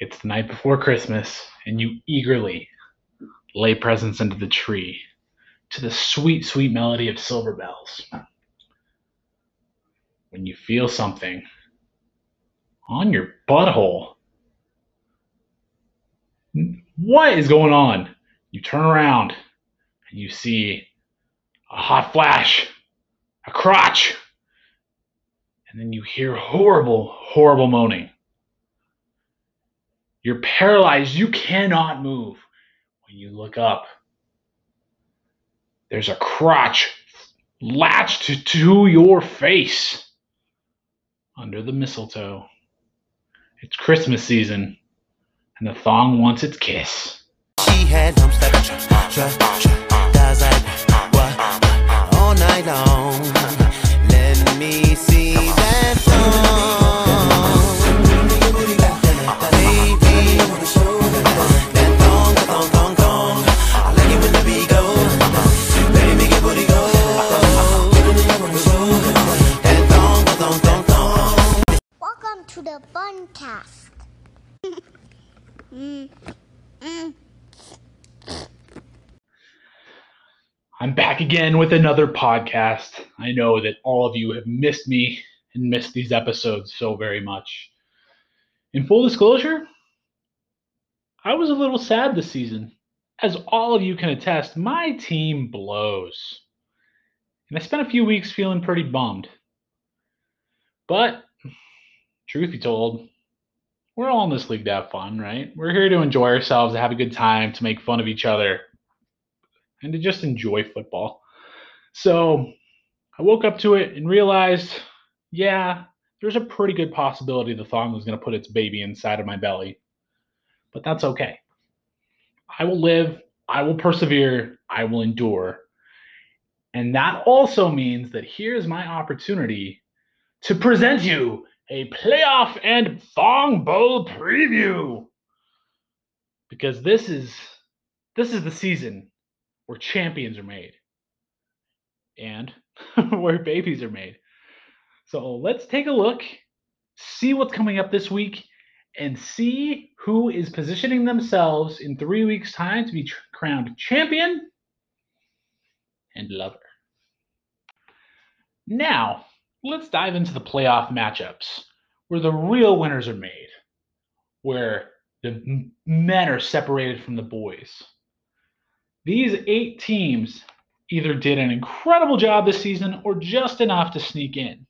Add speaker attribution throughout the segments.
Speaker 1: It's the night before Christmas, and you eagerly lay presents under the tree to the sweet, sweet melody of silver bells. When you feel something on your butthole, what is going on? You turn around and you see a hot flash, a crotch, and then you hear horrible, horrible moaning. You're paralyzed. You cannot move. When you look up, there's a crotch latched to your face under the mistletoe. It's Christmas season, and the thong wants its kiss.
Speaker 2: She had all night long. Let me see that. The
Speaker 3: Fun Cast. mm.
Speaker 1: I'm back again with another podcast. I know that all of you have missed me and missed these episodes so very much. In full disclosure, I was a little sad this season. As all of you can attest, my team blows. And I spent a few weeks feeling pretty bummed. But, truth be told, we're all in this league to have fun, right? We're here to enjoy ourselves, to have a good time, to make fun of each other, and to just enjoy football. So I woke up to it and realized, yeah, there's a pretty good possibility the thong was going to put its baby inside of my belly. But that's okay. I will live, I will persevere, I will endure. And that also means that here's my opportunity to present you a playoff and thong bowl preview. Because this is this is the season where champions are made and where babies are made. So let's take a look, see what's coming up this week, and see who is positioning themselves in three weeks' time to be tr- crowned champion and lover. Now, let's dive into the playoff matchups where the real winners are made, where the men are separated from the boys. These eight teams either did an incredible job this season or just enough to sneak in.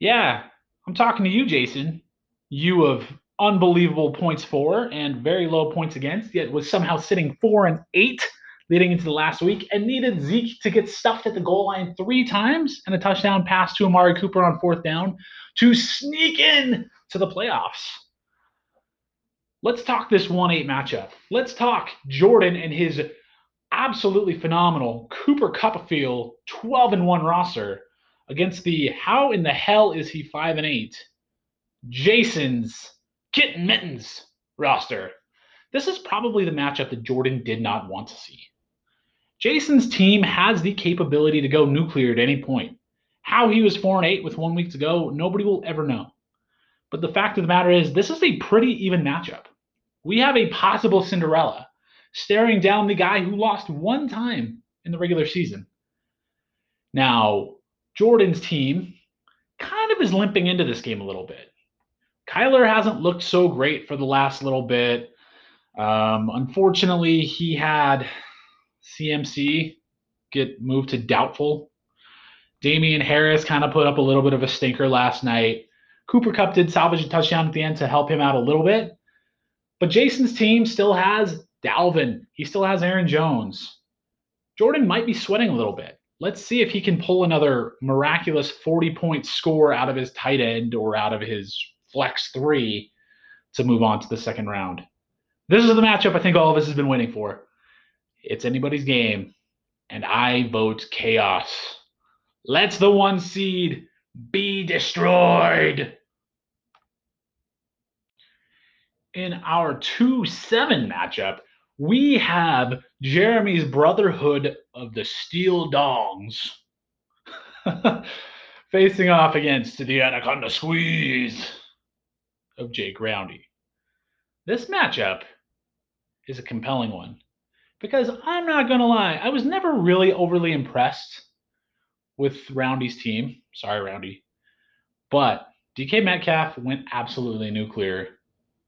Speaker 1: Yeah, I'm talking to you, Jason. You of unbelievable points for and very low points against, yet was somehow sitting four and eight leading into the last week and needed Zeke to get stuffed at the goal line three times and a touchdown pass to Amari Cooper on fourth down to sneak in to the playoffs. Let's talk this 1 8 matchup. Let's talk Jordan and his absolutely phenomenal Cooper Cupfield 12 and 1 roster against the how in the hell is he 5 and 8 Jason's Kitten Mittens roster. This is probably the matchup that Jordan did not want to see. Jason's team has the capability to go nuclear at any point. How he was 4 and 8 with one week to go, nobody will ever know. But the fact of the matter is, this is a pretty even matchup. We have a possible Cinderella staring down the guy who lost one time in the regular season. Now, Jordan's team kind of is limping into this game a little bit. Kyler hasn't looked so great for the last little bit. Um, unfortunately, he had CMC get moved to doubtful. Damien Harris kind of put up a little bit of a stinker last night. Cooper Kupp did salvage a touchdown at the end to help him out a little bit. But Jason's team still has Dalvin. He still has Aaron Jones. Jordan might be sweating a little bit. Let's see if he can pull another miraculous 40 point score out of his tight end or out of his flex three to move on to the second round. This is the matchup I think all of us has been waiting for. It's anybody's game, and I vote chaos. Let's the one seed be destroyed. In our 2 7 matchup, we have Jeremy's Brotherhood of the Steel Dongs facing off against the Anaconda Squeeze of Jake Roundy. This matchup is a compelling one because I'm not going to lie, I was never really overly impressed with Roundy's team. Sorry, Roundy. But DK Metcalf went absolutely nuclear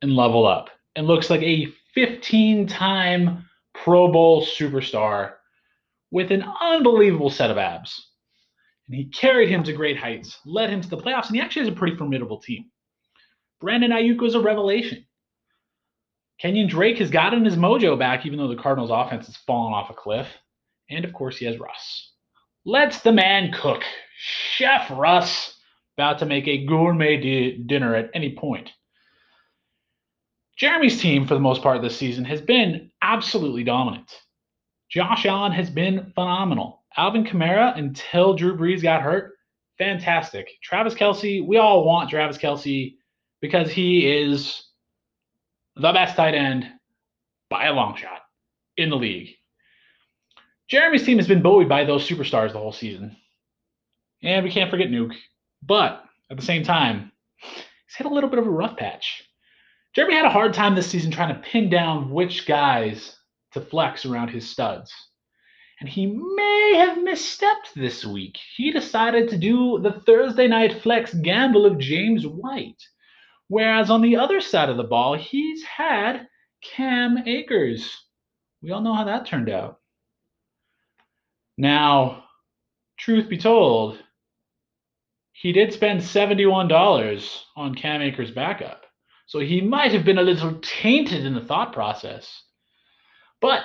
Speaker 1: and leveled up and looks like a 15 time Pro Bowl superstar with an unbelievable set of abs. And he carried him to great heights, led him to the playoffs, and he actually has a pretty formidable team. Brandon Aiyuk was a revelation. Kenyan Drake has gotten his mojo back, even though the Cardinals' offense has fallen off a cliff. And of course, he has Russ. Let's the man cook. Chef Russ, about to make a gourmet di- dinner at any point. Jeremy's team, for the most part this season, has been absolutely dominant. Josh Allen has been phenomenal. Alvin Kamara, until Drew Brees got hurt, fantastic. Travis Kelce, we all want Travis Kelce because he is the best tight end by a long shot in the league. Jeremy's team has been buoyed by those superstars the whole season. And we can't forget Nuke. But at the same time, he's hit a little bit of a rough patch. Jeremy had a hard time this season trying to pin down which guys to flex around his studs. And he may have misstepped this week. He decided to do the Thursday night flex gamble of James White. Whereas on the other side of the ball, he's had Cam Akers. We all know how that turned out. Now, truth be told, he did spend $71 on Cam Akers' backup. So he might have been a little tainted in the thought process. But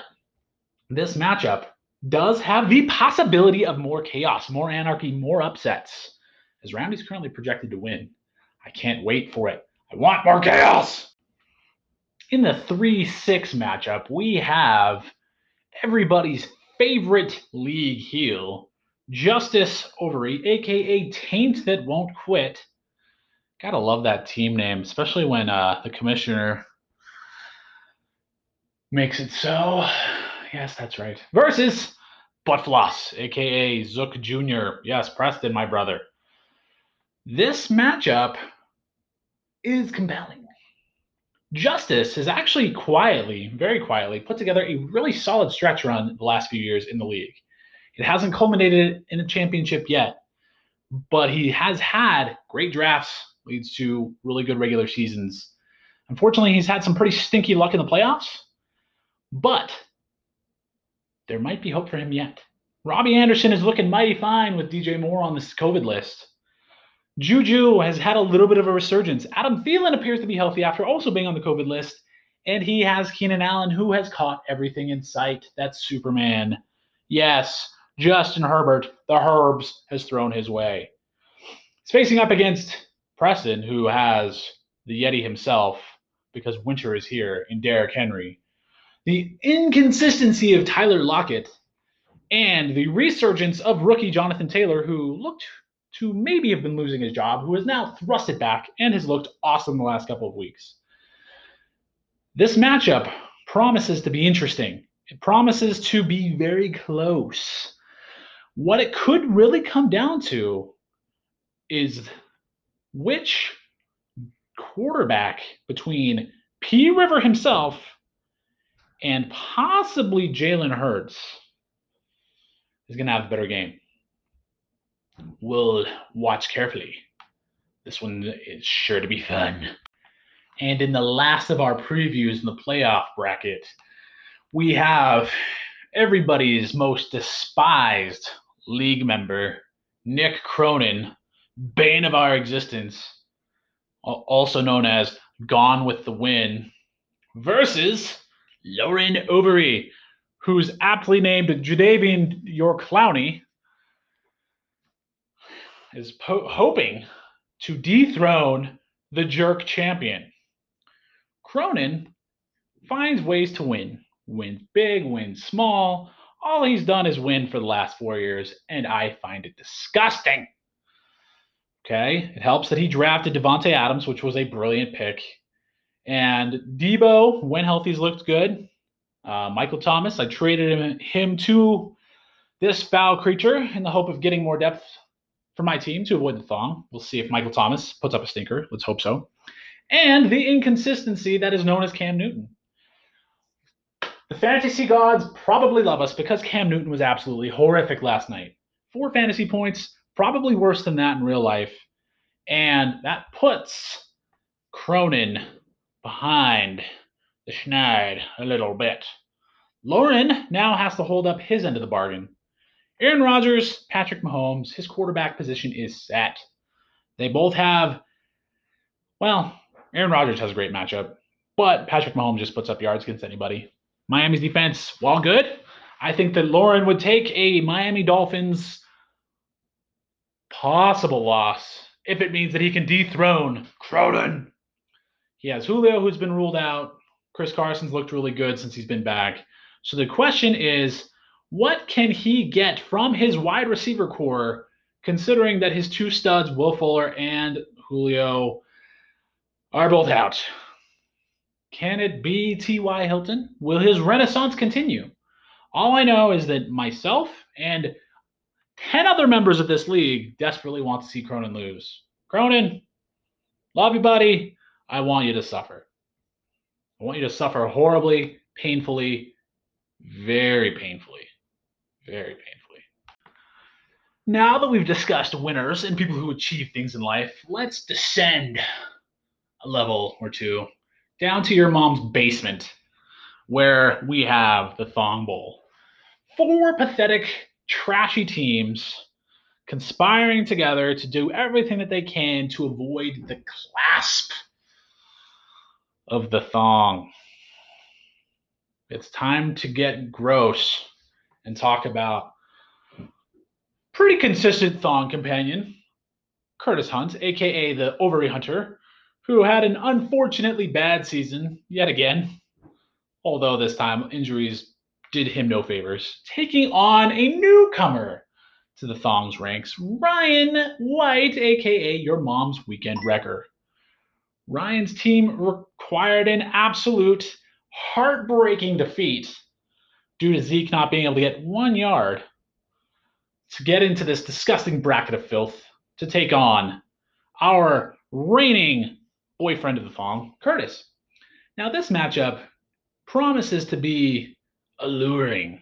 Speaker 1: this matchup does have the possibility of more chaos, more anarchy, more upsets, as Roundy's currently projected to win. I can't wait for it. I want more chaos. In the 3 6 matchup, we have everybody's favorite league heel, Justice Overy, aka Taint That Won't Quit. Gotta love that team name, especially when uh, the commissioner makes it so. Yes, that's right. Versus Butt Floss, aka Zook Jr. Yes, Preston, my brother. This matchup is compelling. Justice has actually quietly, very quietly, put together a really solid stretch run the last few years in the league. It hasn't culminated in a championship yet, but he has had great drafts, leads to really good regular seasons. Unfortunately, he's had some pretty stinky luck in the playoffs, but there might be hope for him yet. Robbie Anderson is looking mighty fine with DJ Moore on this COVID list. Juju has had a little bit of a resurgence. Adam Thielen appears to be healthy after also being on the COVID list. And he has Keenan Allen, who has caught everything in sight. That's Superman. Yes, Justin Herbert, the Herbs, has thrown his way. He's facing up against Preston, who has the Yeti himself, because winter is here, in Derrick Henry. The inconsistency of Tyler Lockett and the resurgence of rookie Jonathan Taylor, who looked to maybe have been losing his job, who has now thrust it back and has looked awesome the last couple of weeks. This matchup promises to be interesting. It promises to be very close. What it could really come down to is which quarterback between P. River himself and possibly Jalen Hurts is going to have a better game we'll watch carefully. This one is sure to be fun. And in the last of our previews in the playoff bracket, we have everybody's most despised league member, Nick Cronin, bane of our existence, also known as Gone with the Win, versus Lauren Overy, who's aptly named Jadeveon Your Clowney, is po- hoping to dethrone the jerk champion. Cronin finds ways to win. Wins big, wins small. All he's done is win for the last four years, and I find it disgusting. Okay, it helps that he drafted Davante Adams, which was a brilliant pick. And Deebo when healthy's looked good. Uh, Michael Thomas, I traded him, him to this foul creature in the hope of getting more depth for my team to avoid the thong. We'll see if Michael Thomas puts up a stinker. Let's hope so. and the inconsistency that is known as Cam Newton. The fantasy gods probably love us because Cam Newton was absolutely horrific last night. Four fantasy points, probably worse than that in real life. And that puts Cronin behind the Schneid a little bit. Lauren now has to hold up his end of the bargain. Aaron Rodgers, Patrick Mahomes, his quarterback position is set. They both have, well, Aaron Rodgers has a great matchup, but Patrick Mahomes just puts up yards against anybody. Miami's defense, while good, I think that Lauren would take a Miami Dolphins possible loss if it means that he can dethrone Cronin. He has Julio, who's been ruled out. Chris Carson's looked really good since he's been back. So the question is, what can he get from his wide receiver core, considering that his two studs, Will Fuller and Julio, are both out? Can it be T.Y. Hilton? Will his renaissance continue? All I know is that myself and 10 other members of this league desperately want to see Cronin lose. Cronin, love you, buddy. I want you to suffer. I want you to suffer horribly, painfully, very painfully. Very painfully. Now that we've discussed winners and people who achieve things in life, let's descend a level or two down to your mom's basement where we have the Thong Bowl. Four pathetic, trashy teams conspiring together to do everything that they can to avoid the clasp of the thong. It's time to get gross and talk about pretty consistent thong companion, Curtis Hunt, aka the ovary hunter, who had an unfortunately bad season yet again, although this time injuries did him no favors, taking on a newcomer to the thongs ranks, Ryan White, aka your mom's weekend wrecker. Ryan's team required an absolute heartbreaking defeat due to Zeke not being able to get one yard to get into this disgusting bracket of filth to take on our reigning boyfriend of the thong, Curtis. Now, this matchup promises to be alluring.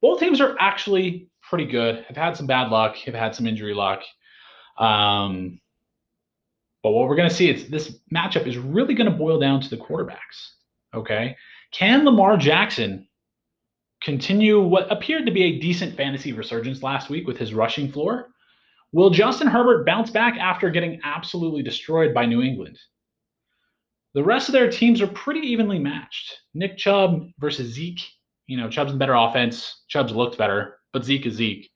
Speaker 1: Both teams are actually pretty good. Have had some bad luck, have had some injury luck. Um, but what we're going to see is this matchup is really going to boil down to the quarterbacks. Okay. Can Lamar Jackson continue what appeared to be a decent fantasy resurgence last week with his rushing floor? Will Justin Herbert bounce back after getting absolutely destroyed by New England? The rest of their teams are pretty evenly matched. Nick Chubb versus Zeke. You know, Chubb's better offense. Chubb's looked better, but Zeke is Zeke.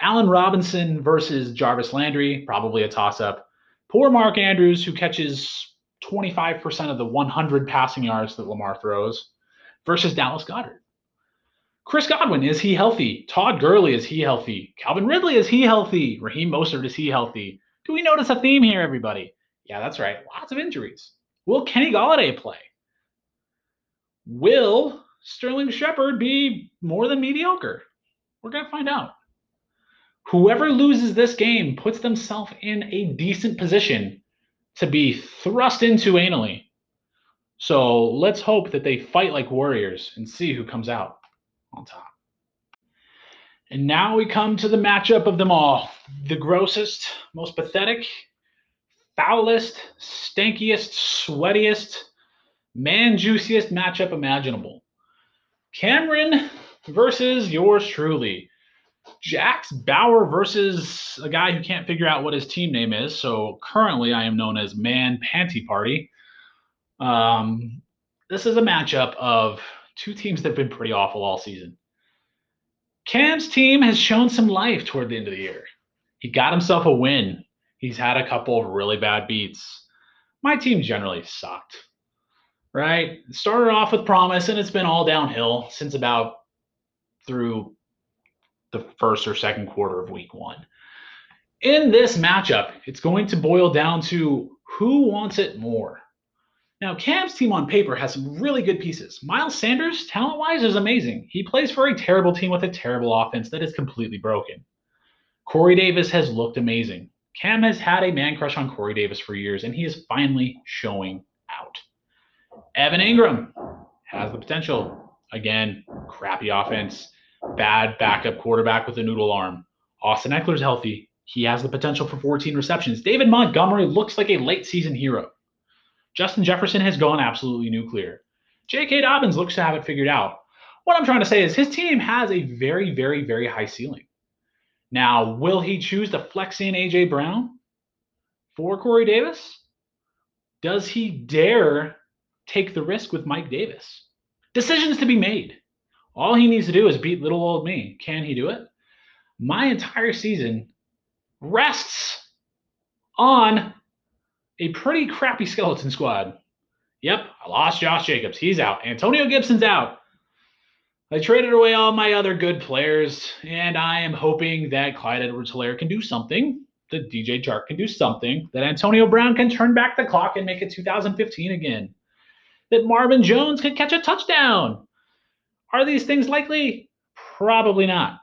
Speaker 1: Allen Robinson versus Jarvis Landry, probably a toss up. Poor Mark Andrews, who catches 25% of the 100 passing yards that Lamar throws, versus Dallas Goedert. Chris Godwin, is he healthy? Todd Gurley, is he healthy? Calvin Ridley, is he healthy? Raheem Mostert, is he healthy? Do we notice a theme here, everybody? Yeah, that's right. Lots of injuries. Will Kenny Golladay play? Will Sterling Shepard be more than mediocre? We're going to find out. Whoever loses this game puts themselves in a decent position to be thrust into anally. So let's hope that they fight like warriors and see who comes out on top. And now we come to the matchup of them all the grossest, most pathetic, foulest, stankiest, sweatiest, man juiciest matchup imaginable. Cameron versus yours truly. Jax Bauer versus a guy who can't figure out what his team name is. So currently, I am known as Man Panty Party. Um, this is a matchup of two teams that have been pretty awful all season. Cam's team has shown some life toward the end of the year. He got himself a win. He's had a couple of really bad beats. My team generally sucked, right? started off with promise, and it's been all downhill since about through the first or second quarter of week one. In this matchup, it's going to boil down to who wants it more. Now, Cam's team on paper has some really good pieces. Miles Sanders, talent wise, is amazing. He plays for a terrible team with a terrible offense that is completely broken. Corey Davis has looked amazing. Cam has had a man crush on Corey Davis for years, and he is finally showing out. Evan Engram has the potential. Again, crappy offense, bad backup quarterback with a noodle arm. Austin Ekeler's healthy. He has the potential for 14 receptions. David Montgomery looks like a late season hero. Justin Jefferson has gone absolutely nuclear. J.K. Dobbins looks to have it figured out. What I'm trying to say is his team has a very, very, very high ceiling. Now, will he choose to flex in A.J. Brown for Corey Davis? Does he dare take the risk with Mike Davis? Decisions to be made. All he needs to do is beat little old me. Can he do it? My entire season rests on a pretty crappy skeleton squad. Yep, I lost Josh Jacobs. He's out. Antonio Gibson's out. I traded away all my other good players, and I am hoping that Clyde Edwards Helaire can do something, that DJ Chark can do something, that Antonio Brown can turn back the clock and make it 2015 again, that Marvin Jones can catch a touchdown. Are these things likely? Probably not.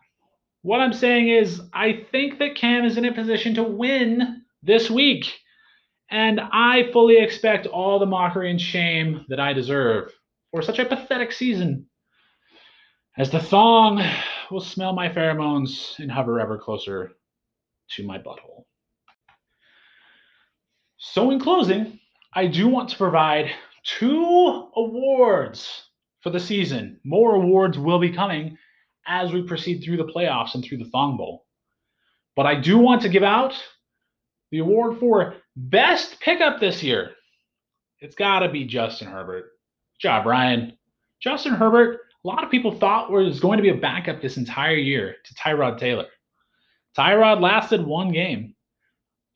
Speaker 1: What I'm saying is, I think that Cam is in a position to win this week. And I fully expect all the mockery and shame that I deserve for such a pathetic season. As the thong will smell my pheromones and hover ever closer to my butthole. So, in closing, I do want to provide two awards for the season. More awards will be coming as we proceed through the playoffs and through the Thong Bowl. But I do want to give out the award for best pickup this year. It's got to be Justin Herbert. Good job, Ryan. Justin Herbert, a lot of people thought was going to be a backup this entire year to Tyrod Taylor. Tyrod lasted one game.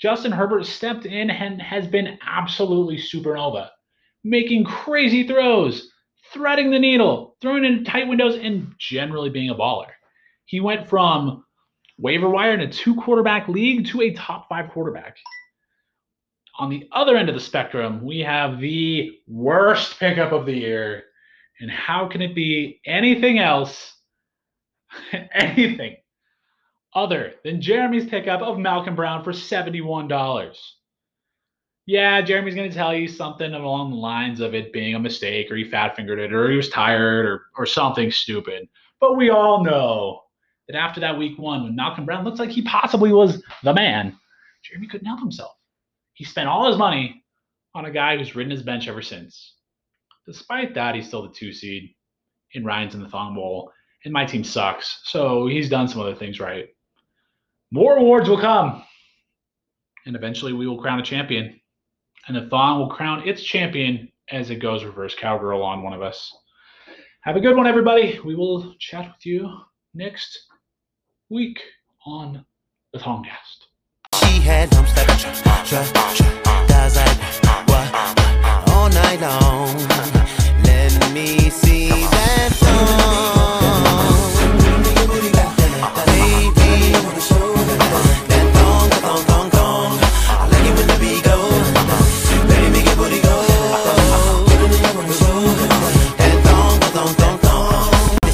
Speaker 1: Justin Herbert stepped in and has been absolutely supernova, making crazy throws, threading the needle, throwing in tight windows, and generally being a baller. He went from waiver wire in a two quarterback league to a top five quarterback. On the other end of the spectrum, we have the worst pickup of the year. And how can it be anything else, anything other than Jeremy's pickup of Malcolm Brown for $71? Yeah, Jeremy's going to tell you something along the lines of it being a mistake or he fat fingered it or he was tired or, or something stupid. But we all know that after that week one, when Malcolm Brown looks like he possibly was the man, Jeremy couldn't help himself. He spent all his money on a guy who's ridden his bench ever since. Despite that, he's still the two seed in Ryan's in the Thong Bowl, and my team sucks. So he's done some other things right. More awards will come, and eventually we will crown a champion. And the Thong will crown its champion as it goes reverse cowgirl on one of us. Have a good one, everybody. We will chat with you next week on the Thongcast
Speaker 2: she had them stepping Guys like what? All night long. Let me see that song.